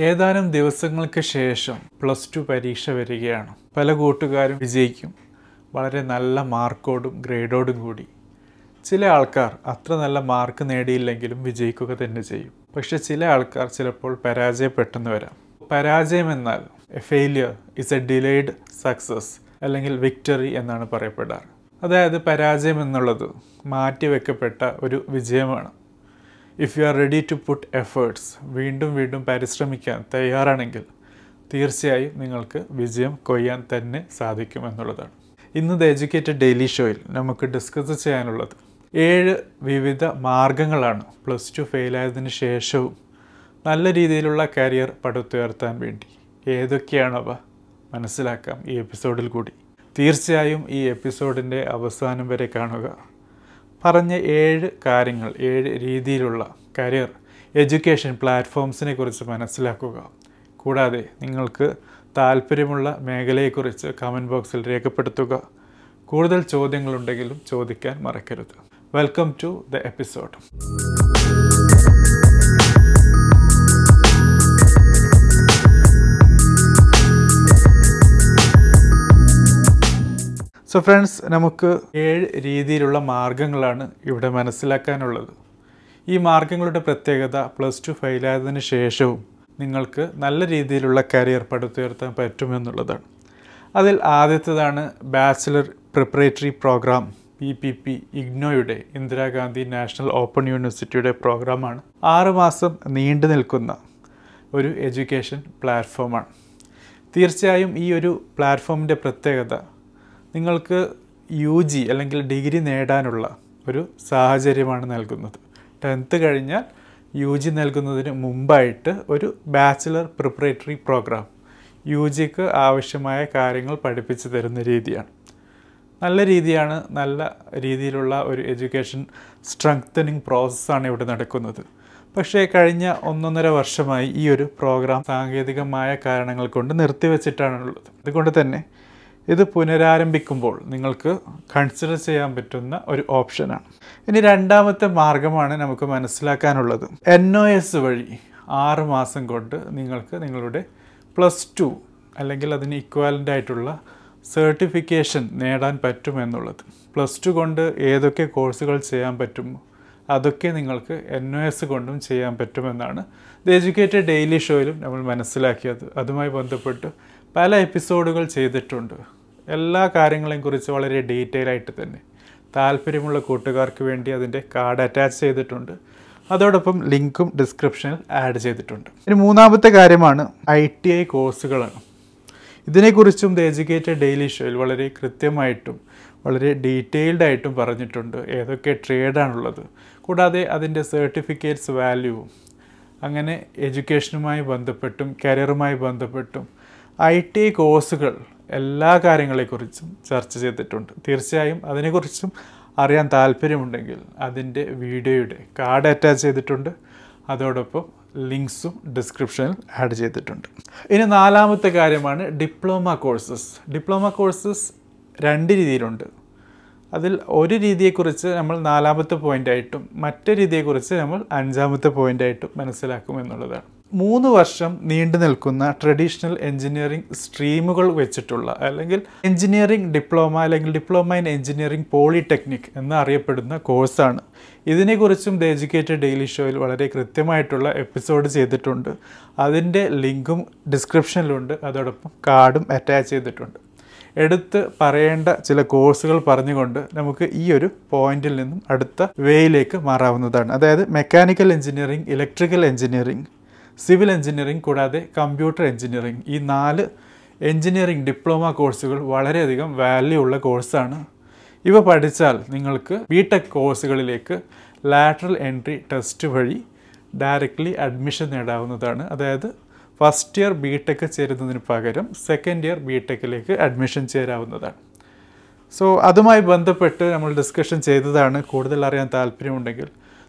ഏതാനും ദിവസങ്ങൾക്ക് ശേഷം പ്ലസ് ടു പരീക്ഷ വരികയാണ്. പല കൂട്ടുകാരും വിജയിക്കും. വളരെ നല്ല മാർക്കോടും ഗ്രേഡോടും കൂടി. ചില ആൾക്കാർ അത്ര നല്ല മാർക്ക് നേടിയില്ലെങ്കിലും വിജയിക്കുക തന്നെ ചെയ്യും. പക്ഷെ ചില ആൾക്കാർ ചിലപ്പോൾ പരാജയപ്പെട്ടെന്ന് വരാം. പരാജയം എന്നാൽ a failure is a delayed success അല്ലെങ്കിൽ വിക്ടറി എന്നാണ് പറയപ്പെടാറ്. അതായത് പരാജയം എന്നുള്ളത് മാറ്റിവെക്കപ്പെട്ട ഒരു വിജയമാണ്. If you are ready to put efforts വീണ്ടും വീണ്ടും പരിശ്രമിക്കാൻ തയ്യാറാണെങ്കിൽ തീർച്ചയായും നിങ്ങൾക്ക് വിജയം കൊയ്യാൻ തന്നെ സാധിക്കും എന്നുള്ളതാണ്. ഇന്ന് ദ എഡ്യൂക്കേറ്റഡ് ഡെയിലി ഷോയിൽ നമുക്ക് ഡിസ്കസ് ചെയ്യാനുള്ളത് ഏഴ് വിവിധ മാർഗങ്ങളാണ് പ്ലസ് ടു ഫെയിലായതിന് ശേഷവും നല്ല രീതിയിലുള്ള കരിയർ പടുത്തുയർത്താൻ വേണ്ടി ഏതൊക്കെയാണവ മനസ്സിലാക്കാം ഈ എപ്പിസോഡിൽ കൂടി. തീർച്ചയായും ഈ എപ്പിസോഡിന്റെ അവസാനം വരെ കാണുക. പറഞ്ഞ ഏഴ് കാര്യങ്ങൾ ഏഴ് രീതിയിലുള്ള കരിയർ എഡ്യൂക്കേഷൻ പ്ലാറ്റ്ഫോംസിനെ കുറിച്ച് മനസ്സിലാക്കുക. കൂടാതെ നിങ്ങൾക്ക് താല്പര്യമുള്ള മേഖലയെക്കുറിച്ച് കമന്റ് ബോക്സിൽ രേഖപ്പെടുത്തുക. കൂടുതൽ ചോദ്യങ്ങളുണ്ടെങ്കിലും ചോദിക്കാൻ മറക്കരുത്. Welcome to the episode so friends നമുക്ക് ഏഴ് രീതിയിലുള്ള മാർഗങ്ങളാണ് ഇവിടെ മനസ്സിലാക്കാനുള്ളത്. ഈ മാർഗങ്ങളുടെ പ്രത്യേകത പ്ലസ് ടു ഫെയിലായതിന് ശേഷവും നിങ്ങൾക്ക് നല്ല രീതിയിലുള്ള കരിയർ പടുത്തുയർത്താൻ പറ്റുമെന്നുള്ളതാണ്. അതിൽ ആദ്യത്തേതാണ് bachelor preparatory programme P P P ഇഗ്നോയുടെ Indira Gandhi national open യൂണിവേഴ്സിറ്റിയുടെ പ്രോഗ്രാമാണ്. ആറുമാസം നീണ്ടു നിൽക്കുന്ന ഒരു എഡ്യൂക്കേഷൻ പ്ലാറ്റ്ഫോമാണ്. തീർച്ചയായും ഈ ഒരു പ്ലാറ്റ്ഫോമിന്റെ പ്രത്യേകത നിങ്ങൾക്ക് യു ജി അല്ലെങ്കിൽ ഡിഗ്രി നേടാനുള്ള ഒരു സാഹചര്യമാണ് നൽകുന്നത്. ടെൻത്ത് കഴിഞ്ഞാൽ യു ജി നൽകുന്നതിന് മുമ്പായിട്ട് ഒരു ബാച്ചിലർ പ്രിപ്പറേറ്ററി പ്രോഗ്രാം യു ജിക്ക് ആവശ്യമായ കാര്യങ്ങൾ പഠിപ്പിച്ചു തരുന്ന രീതിയാണ്. നല്ല രീതിയാണ് നല്ല രീതിയിലുള്ള ഒരു എഡ്യൂക്കേഷൻ സ്ട്രെങ്തനിങ് പ്രോസസ്സാണ് ഇവിടെ നടക്കുന്നത്. പക്ഷേ കഴിഞ്ഞ ഒന്നൊന്നര വർഷമായി ഈ ഒരു പ്രോഗ്രാം സാങ്കേതികമായ കാരണങ്ങൾ കൊണ്ട് നിർത്തിവെച്ചിട്ടാണുള്ളത്. അതുകൊണ്ട് തന്നെ ഇത് പുനരാരംഭിക്കുമ്പോൾ നിങ്ങൾക്ക് കൺസിഡർ ചെയ്യാൻ പറ്റുന്ന ഒരു ഓപ്ഷനാണ് ഇനി രണ്ടാമത്തെ മാർഗമാണ് നമുക്ക് മനസ്സിലാക്കാനുള്ളത്. എൻ ഒ എസ് വഴി ആറ് മാസം കൊണ്ട് നിങ്ങൾക്ക് നിങ്ങളുടെ പ്ലസ് ടു അല്ലെങ്കിൽ അതിന് ഇക്വാലന്റ് ആയിട്ടുള്ള സർട്ടിഫിക്കേഷൻ നേടാൻ പറ്റുമെന്നുള്ളത് പ്ലസ് ടു കൊണ്ട് ഏതൊക്കെ കോഴ്സുകൾ ചെയ്യാൻ പറ്റുമോ അതൊക്കെ നിങ്ങൾക്ക് എൻ ഒ എസ് കൊണ്ടും ചെയ്യാൻ പറ്റുമെന്നാണ്. ദ എജ്യൂക്കേറ്റഡ് ഡെയിലി ഷോയിലും നമ്മൾ മനസ്സിലാക്കിയത്. അതുമായി ബന്ധപ്പെട്ട് പല എപ്പിസോഡുകൾ ചെയ്തിട്ടുണ്ട്. എല്ലാ കാര്യങ്ങളെയും കുറിച്ച് വളരെ ഡീറ്റെയിൽ ആയിട്ട് തന്നെ. താല്പര്യമുള്ള കൂട്ടുകാർക്ക് വേണ്ടി അതിന്റെ കാർഡ് അറ്റാച്ച് ചെയ്തിട്ടുണ്ട്. അതോടൊപ്പം ലിങ്കും ഡിസ്ക്രിപ്ഷനിൽ ആഡ് ചെയ്തിട്ടുണ്ട്. ഇനി മൂന്നാമത്തെ കാര്യമാണ് ഐ ടി ഐ കോഴ്സുകളാണ്. ഇതിനെക്കുറിച്ചും ദ എജ്യൂക്കേറ്റഡ് ഡെയിലി ഷോയിൽ വളരെ കൃത്യമായിട്ടും വളരെ ഡീറ്റെയിൽഡ് ആയിട്ടും പറഞ്ഞിട്ടുണ്ട്. ഏതൊക്കെ ട്രേഡാണുള്ളത്. കൂടാതെ അതിന്റെ സർട്ടിഫിക്കറ്റ്സ് വാല്യൂവും അങ്ങനെ എഡ്യൂക്കേഷനുമായി ബന്ധപ്പെട്ടും കരിയറുമായി ബന്ധപ്പെട്ടും ഐ ടി കോഴ്സുകൾ എല്ലാ കാര്യങ്ങളെക്കുറിച്ചും ചർച്ച ചെയ്തിട്ടുണ്ട്. തീർച്ചയായും അതിനെക്കുറിച്ചും അറിയാൻ താല്പര്യമുണ്ടെങ്കിൽ അതിന്റെ വീഡിയോയുടെ കാർഡ് അറ്റാച്ച് ചെയ്തിട്ടുണ്ട്. അതോടൊപ്പം ലിങ്ക്സും ഡിസ്ക്രിപ്ഷനിൽ ആഡ് ചെയ്തിട്ടുണ്ട്. ഇനി നാലാമത്തെ കാര്യമാണ് ഡിപ്ലോമ കോഴ്സസ്. ഡിപ്ലോമ കോഴ്സസ് രണ്ട് രീതിയിലുണ്ട്. അതിൽ ഒരു രീതിയെക്കുറിച്ച് നമ്മൾ നാലാമത്തെ പോയിന്റായിട്ടും മറ്റു രീതിയെക്കുറിച്ച് നമ്മൾ അഞ്ചാമത്തെ പോയിന്റായിട്ടും മനസ്സിലാക്കും എന്നുള്ളതാണ്. മൂന്ന് വർഷം നീണ്ടു നിൽക്കുന്ന ട്രഡീഷണൽ എഞ്ചിനീയറിംഗ് സ്ട്രീമുകൾ വെച്ചിട്ടുള്ള അല്ലെങ്കിൽ എഞ്ചിനീയറിംഗ് ഡിപ്ലോമ അല്ലെങ്കിൽ ഡിപ്ലോമ ഇൻ എഞ്ചിനീയറിംഗ് പോളിടെക്നിക് എന്ന് അറിയപ്പെടുന്ന കോഴ്സാണ്. ഇതിനെക്കുറിച്ചും ദ എജ്യൂക്കേറ്റഡ് ഡെയിലി ഷോയിൽ വളരെ കൃത്യമായിട്ടുള്ള എപ്പിസോഡ് ചെയ്തിട്ടുണ്ട്. അതിന്റെ ലിങ്കും ഡിസ്ക്രിപ്ഷനിലുണ്ട്. അതോടൊപ്പം കാർഡും അറ്റാച്ച് ചെയ്തിട്ടുണ്ട്. എടുത്ത് പറയേണ്ട ചില കോഴ്സുകൾ പറഞ്ഞുകൊണ്ട് നമുക്ക് ഈ ഒരു പോയിന്റിൽ നിന്നും അടുത്ത വേയിലേക്ക് മാറാവുന്നതാണ്. അതായത് mechanical engineering electrical engineering civil engineering കൂടാതെ കമ്പ്യൂട്ടർ എഞ്ചിനീയറിംഗ് ഈ നാല് എഞ്ചിനീയറിംഗ് ഡിപ്ലോമ കോഴ്സുകൾ വളരെയധികം വാല്യൂ ഉള്ള കോഴ്സാണ് ഇവ പഠിച്ചാൽ നിങ്ങൾക്ക് ബി ടെക് കോഴ്സുകളിലേക്ക് ലാറ്ററൽ എൻട്രി ടെസ്റ്റ് വഴി ഡയറക്റ്റ്ലി അഡ്മിഷൻ നേടാവുന്നതാണ്. അതായത് ഫസ്റ്റ് ഇയർ ബി ടെക് ചേരുന്നതിന് പകരം സെക്കൻഡ് ഇയർ ബി ടെക്കിലേക്ക് അഡ്മിഷൻ ചേരാവുന്നതാണ്. സോ അതുമായി ബന്ധപ്പെട്ട് നമ്മൾ ഡിസ്കഷൻ ചെയ്തതാണ്. കൂടുതൽ അറിയാൻ താല്പര്യമുണ്ടെങ്കിൽ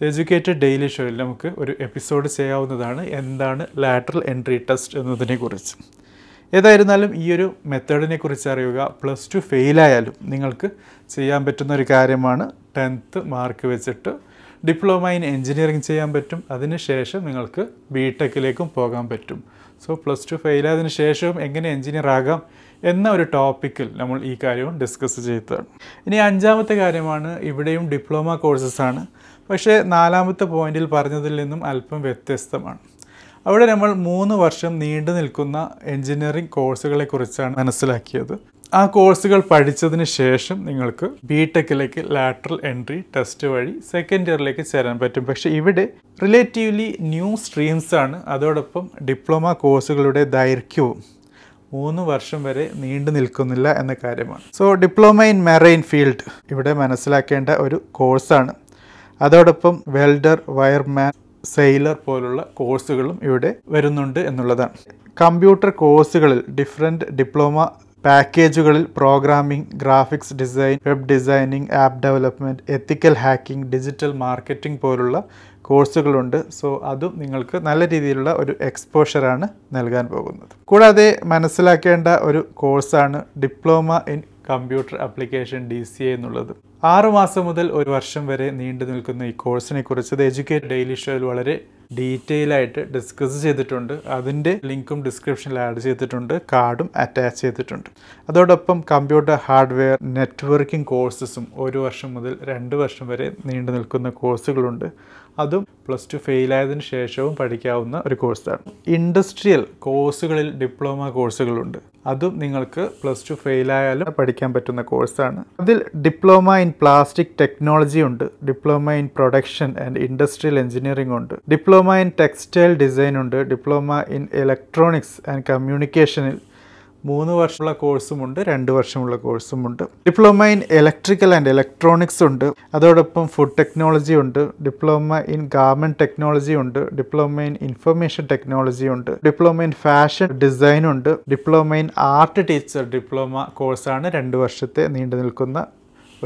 ദ എജ്യൂക്കേറ്റഡ് ഡെയിലി ഷോയിൽ നമുക്ക് ഒരു എപ്പിസോഡ് ചെയ്യാവുന്നതാണ്. എന്താണ് ലാറ്ററൽ എൻട്രി ടെസ്റ്റ് എന്നതിനെക്കുറിച്ച് ഏതായിരുന്നാലും ഈ ഒരു മെത്തേഡിനെ കുറിച്ച് അറിയുക പ്ലസ് ടു ഫെയിലായാലും നിങ്ങൾക്ക് ചെയ്യാൻ പറ്റുന്ന ഒരു കാര്യമാണ് ടെൻത്ത് മാർക്ക് വെച്ചിട്ട് ഡിപ്ലോമ ഇൻ എഞ്ചിനീയറിംഗ് ചെയ്യാൻ പറ്റും. അതിനുശേഷം നിങ്ങൾക്ക് ബി ടെക്കിലേക്കും പോകാൻ പറ്റും. സോ പ്ലസ് ടു ഫെയിലായതിനു ശേഷവും എങ്ങനെ എഞ്ചിനീയർ ആകാം എന്ന ഒരു ടോപ്പിക്കിൽ നമ്മൾ ഈ കാര്യവും ഡിസ്കസ് ചെയ്തതാണ്. ഇനി അഞ്ചാമത്തെ കാര്യമാണ് ഇവിടെയും ഡിപ്ലോമ കോഴ്സസ് ആണ്. പക്ഷേ നാലാമത്തെ പോയിന്റിൽ പറഞ്ഞതിൽ നിന്നും അല്പം വ്യത്യസ്തമാണ്. അവിടെ നമ്മൾ മൂന്ന് വർഷം നീണ്ടു നിൽക്കുന്ന എഞ്ചിനീയറിംഗ് കോഴ്സുകളെക്കുറിച്ചാണ് മനസ്സിലാക്കിയത്. ആ കോഴ്സുകൾ പഠിച്ചതിന് ശേഷം നിങ്ങൾക്ക് ബി ടെക്കിലേക്ക് ലാറ്ററൽ എൻട്രി ടെസ്റ്റ് വഴി സെക്കൻഡ് ഇയറിലേക്ക് ചേരാൻ പറ്റും. പക്ഷെ ഇവിടെ റിലേറ്റീവ്ലി ന്യൂ സ്ട്രീംസ് ആണ്. അതോടൊപ്പം ഡിപ്ലോമ കോഴ്സുകളുടെ ദൈർഘ്യവും മൂന്ന് വർഷം വരെ നീണ്ടു നിൽക്കുന്നില്ല എന്ന കാര്യമാണ്. So diploma in marine field ഇവിടെ മനസ്സിലാക്കേണ്ട ഒരു കോഴ്സാണ് അതോടൊപ്പം വെൽഡർ വയർമാൻ സെയിലർ പോലുള്ള കോഴ്സുകളും ഇവിടെ വരുന്നുണ്ട് എന്നുള്ളതാണ്. കമ്പ്യൂട്ടർ കോഴ്സുകളിൽ different diploma പാക്കേജുകളിൽ programming graphics design web designing app development ethical hacking digital marketing പോലുള്ള കോഴ്സുകളുണ്ട്. സോ അതും നിങ്ങൾക്ക് നല്ല രീതിയിലുള്ള ഒരു എക്സ്പോഷറാണ് നൽകാൻ പോകുന്നത്. കൂടാതെ മനസ്സിലാക്കേണ്ട ഒരു കോഴ്സാണ് diploma in computer application D C A എന്നുള്ളത്. ആറുമാസം മുതൽ ഒരു വർഷം വരെ നീണ്ടു നിൽക്കുന്ന ഈ കോഴ്സിനെ കുറിച്ച് എഡ്യൂക്കേറ്റ് ഡെയിലി ഷോയിൽ വളരെ ഡീറ്റെയിൽ ആയിട്ട് ഡിസ്കസ് ചെയ്തിട്ടുണ്ട്. അതിന്റെ ലിങ്കും ഡിസ്ക്രിപ്ഷനിൽ ആഡ് ചെയ്തിട്ടുണ്ട്. കാർഡും അറ്റാച്ച് ചെയ്തിട്ടുണ്ട്. അതോടൊപ്പം കമ്പ്യൂട്ടർ ഹാർഡ്വെയർ നെറ്റ്വർക്കിംഗ് കോഴ്സസും ഒരു വർഷം മുതൽ രണ്ട് വർഷം വരെ നീണ്ടു നിൽക്കുന്ന കോഴ്സുകളുണ്ട്. അതും പ്ലസ് ടു ഫെയിലായതിന് ശേഷവും പഠിക്കാവുന്ന ഒരു കോഴ്സാണ്. ഇൻഡസ്ട്രിയൽ കോഴ്സുകളിൽ ഡിപ്ലോമ കോഴ്സുകളുണ്ട്. അതും നിങ്ങൾക്ക് പ്ലസ് ടു ഫെയിലായാലും പഠിക്കാൻ പറ്റുന്ന കോഴ്സാണ്. അതിൽ ഡിപ്ലോമ ഇൻ പ്ലാസ്റ്റിക് ടെക്നോളജി ഉണ്ട്. Diploma in production and industrial engineering ഉണ്ട്. ഡിപ്ലോമ ഇൻ ടെക്സ്റ്റൈൽ ഡിസൈൻ ഉണ്ട്. ഡിപ്ലോമ ഇൻ ഇലക്ട്രോണിക്സ് ആൻഡ് കമ്മ്യൂണിക്കേഷനിൽ മൂന്ന് വർഷമുള്ള കോഴ്സുമുണ്ട് രണ്ട് വർഷമുള്ള കോഴ്സുമുണ്ട്. Diploma in electrical and electronics ഉണ്ട്. അതോടൊപ്പം ഫുഡ് ടെക്നോളജി ഉണ്ട്. ഡിപ്ലോമ ഇൻ ഗാർമെന്റ് ടെക്നോളജി ഉണ്ട്. ഡിപ്ലോമ ഇൻ ഇൻഫർമേഷൻ ടെക്നോളജി ഉണ്ട്. ഡിപ്ലോമ ഇൻ ഫാഷൻ ഡിസൈൻ ഉണ്ട്. Diploma in art teacher diploma കോഴ്സാണ് രണ്ട് വർഷത്തെ നീണ്ടു നിൽക്കുന്ന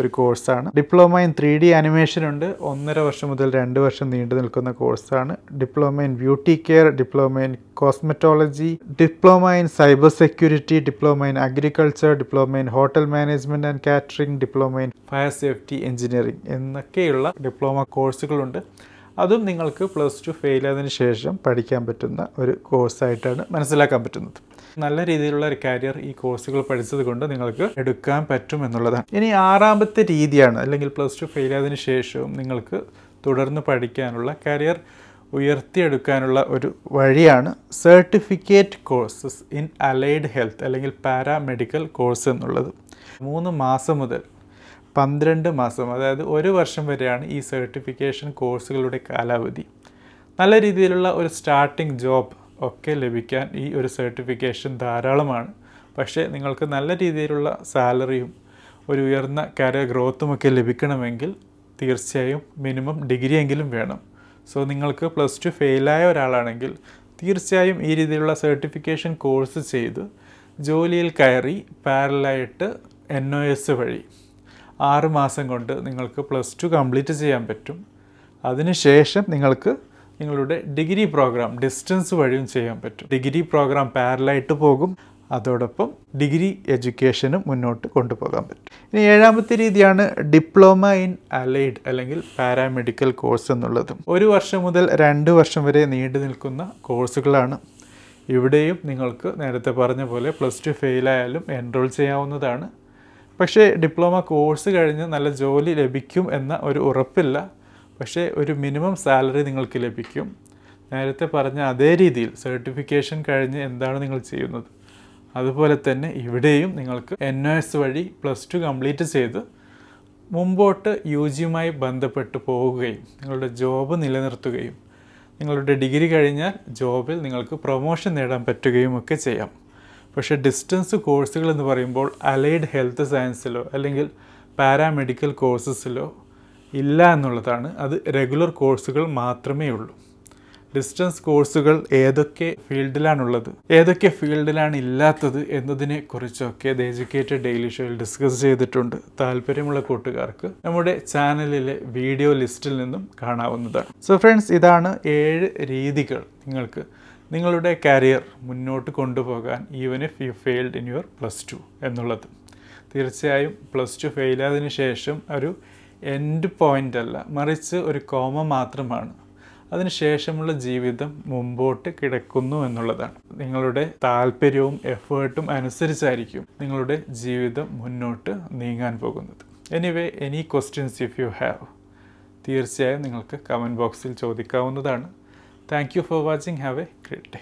ഒരു കോഴ്സാണ്. Diploma in three D animation ഉണ്ട്. ഒന്നര വർഷം മുതൽ രണ്ട് വർഷം നീണ്ടു നിൽക്കുന്ന കോഴ്സാണ്. Diploma in beauty care diploma in cosmetology diploma in cyber security diploma in agriculture diploma in hotel management and catering diploma in fire safety engineering എന്നൊക്കെയുള്ള ഡിപ്ലോമ കോഴ്സുകളുണ്ട്. അതും നിങ്ങൾക്ക് പ്ലസ് ടു ഫെയിൽ ആയതിനു ശേഷം പഠിക്കാൻ പറ്റുന്ന ഒരു കോഴ്സായിട്ടാണ് മനസ്സിലാക്കാൻ പറ്റുന്നത്. നല്ല രീതിയിലുള്ള ഒരു കരിയർ ഈ കോഴ്സുകൾ പഠിച്ചത് കൊണ്ട് നിങ്ങൾക്ക് എടുക്കാൻ പറ്റും എന്നുള്ളതാണ്. ഇനി ആറാമത്തെ രീതിയാണ് അല്ലെങ്കിൽ പ്ലസ് ടു ഫെയിൽ ആയതിനു ശേഷവും നിങ്ങൾക്ക് തുടർന്ന് പഠിക്കാനുള്ള കരിയർ ഉയർത്തിയെടുക്കാനുള്ള ഒരു വഴിയാണ് certificate courses in allied health അല്ലെങ്കിൽ പാരാമെഡിക്കൽ കോഴ്സ് എന്നുള്ളത്. മൂന്ന് മാസം മുതൽ പന്ത്രണ്ട് മാസം അതായത് ഒരു വർഷം വരെയാണ് ഈ സർട്ടിഫിക്കേഷൻ കോഴ്സുകളുടെ കാലാവധി. നല്ല രീതിയിലുള്ള ഒരു സ്റ്റാർട്ടിംഗ് ജോബ് ഒക്കെ ലഭിക്കാൻ ഈ ഒരു സർട്ടിഫിക്കേഷൻ ധാരാളമാണ്. പക്ഷേ നിങ്ങൾക്ക് നല്ല രീതിയിലുള്ള സാലറിയും ഒരു ഉയർന്ന കരിയർ ഗ്രോത്തും ഒക്കെ ലഭിക്കണമെങ്കിൽ തീർച്ചയായും മിനിമം ഡിഗ്രിയെങ്കിലും വേണം. സോ നിങ്ങൾക്ക് പ്ലസ് ടു ഫെയിലായ ഒരാളാണെങ്കിൽ തീർച്ചയായും ഈ രീതിയിലുള്ള സർട്ടിഫിക്കേഷൻ കോഴ്സ് ചെയ്ത് ജോലിയിൽ കയറി പാരലായിട്ട് എൻ ഒ എസ് വഴി ആറ് മാസം കൊണ്ട് നിങ്ങൾക്ക് പ്ലസ് ടു കംപ്ലീറ്റ് ചെയ്യാൻ പറ്റും. അതിനുശേഷം നിങ്ങൾക്ക് നിങ്ങളുടെ ഡിഗ്രി പ്രോഗ്രാം ഡിസ്റ്റൻസ് വഴിയും ചെയ്യാൻ പറ്റും. ഡിഗ്രി പ്രോഗ്രാം പാരലായിട്ട് പോകും. അതോടൊപ്പം ഡിഗ്രി എഡ്യൂക്കേഷനും മുന്നോട്ട് കൊണ്ടുപോകാൻ പറ്റും. ഇനി ഏഴാമത്തെ രീതിയാണ് ഡിപ്ലോമ ഇൻ അലൈഡ് അല്ലെങ്കിൽ പാരാമെഡിക്കൽ കോഴ്സ് എന്നുള്ളതും. ഒരു വർഷം മുതൽ രണ്ട് വർഷം വരെ നീണ്ടു നിൽക്കുന്ന കോഴ്സുകളാണ്. ഇവിടെയും നിങ്ങൾക്ക് നേരത്തെ പറഞ്ഞ പോലെ പ്ലസ് ടു ഫെയിലായാലും എൻറോൾ ചെയ്യാവുന്നതാണ്. പക്ഷേ ഡിപ്ലോമ കോഴ്സ് കഴിഞ്ഞ് നല്ല ജോലി ലഭിക്കും എന്ന ഒരു ഉറപ്പില്ല. പക്ഷേ ഒരു മിനിമം സാലറി നിങ്ങൾക്ക് ലഭിക്കും. നേരത്തെ പറഞ്ഞ അതേ രീതിയിൽ സർട്ടിഫിക്കേഷൻ കഴിഞ്ഞ് എന്താണ് നിങ്ങൾ ചെയ്യുന്നത്? അതുപോലെ തന്നെ ഇവിടെയും നിങ്ങൾക്ക് എൻ എസ് വഴി പ്ലസ് ടു കംപ്ലീറ്റ് ചെയ്ത് മുമ്പോട്ട് യു ജിയുമായി ബന്ധപ്പെട്ട് പോവുകയും നിങ്ങളുടെ ജോബ് നിലനിർത്തുകയും നിങ്ങളുടെ ഡിഗ്രി കഴിഞ്ഞാൽ ജോബിൽ നിങ്ങൾക്ക് പ്രൊമോഷൻ നേടാൻ പറ്റുകയും ഒക്കെ ചെയ്യാം. പക്ഷേ ഡിസ്റ്റൻസ് കോഴ്സുകൾ എന്ന് പറയുമ്പോൾ അലൈഡ് ഹെൽത്ത് സയൻസിലോ അല്ലെങ്കിൽ പാരാമെഡിക്കൽ കോഴ്സസിലോ ഇല്ല എന്നുള്ളതാണ്. അത് റെഗുലർ കോഴ്സുകൾ മാത്രമേ ഉള്ളൂ. ഡിസ്റ്റൻസ് കോഴ്സുകൾ ഏതൊക്കെ ഫീൽഡിലാണുള്ളത് ഏതൊക്കെ ഫീൽഡിലാണ് ഇല്ലാത്തത് എന്നതിനെ കുറിച്ചൊക്കെ ദ എജ്യൂക്കേറ്റഡ് ഡെയിലി ഷോയിൽ ഡിസ്കസ് ചെയ്തിട്ടുണ്ട് താല്പര്യമുള്ള കൂട്ടുകാർക്ക്. നമ്മുടെ ചാനലിലെ വീഡിയോ ലിസ്റ്റിൽ നിന്നും കാണാവുന്നതാണ്. സോ ഫ്രണ്ട്സ് ഇതാണ് ഏഴ് രീതികൾ നിങ്ങൾക്ക് നിങ്ങളുടെ കരിയർ മുന്നോട്ട് കൊണ്ടുപോകാൻ even if you failed in your plus two എന്നുള്ളത്. തീർച്ചയായും പ്ലസ് ടു ഫെയിലായതിനു ശേഷം ഒരു എൻഡ് പോയിന്റ് അല്ല മറിച്ച് ഒരു കോമ മാത്രമാണ്. അതിനുശേഷമുള്ള ജീവിതം മുമ്പോട്ട് കിടക്കുന്നു എന്നുള്ളതാണ്. നിങ്ങളുടെ താല്പര്യവും എഫേർട്ടും അനുസരിച്ചായിരിക്കും നിങ്ങളുടെ ജീവിതം മുന്നോട്ട് നീങ്ങാൻ പോകുന്നത്. Anyway any questions if you have തീർച്ചയായും നിങ്ങൾക്ക് കമന്റ് ബോക്സിൽ ചോദിക്കാവുന്നതാണ്. Thank you for watching have a great day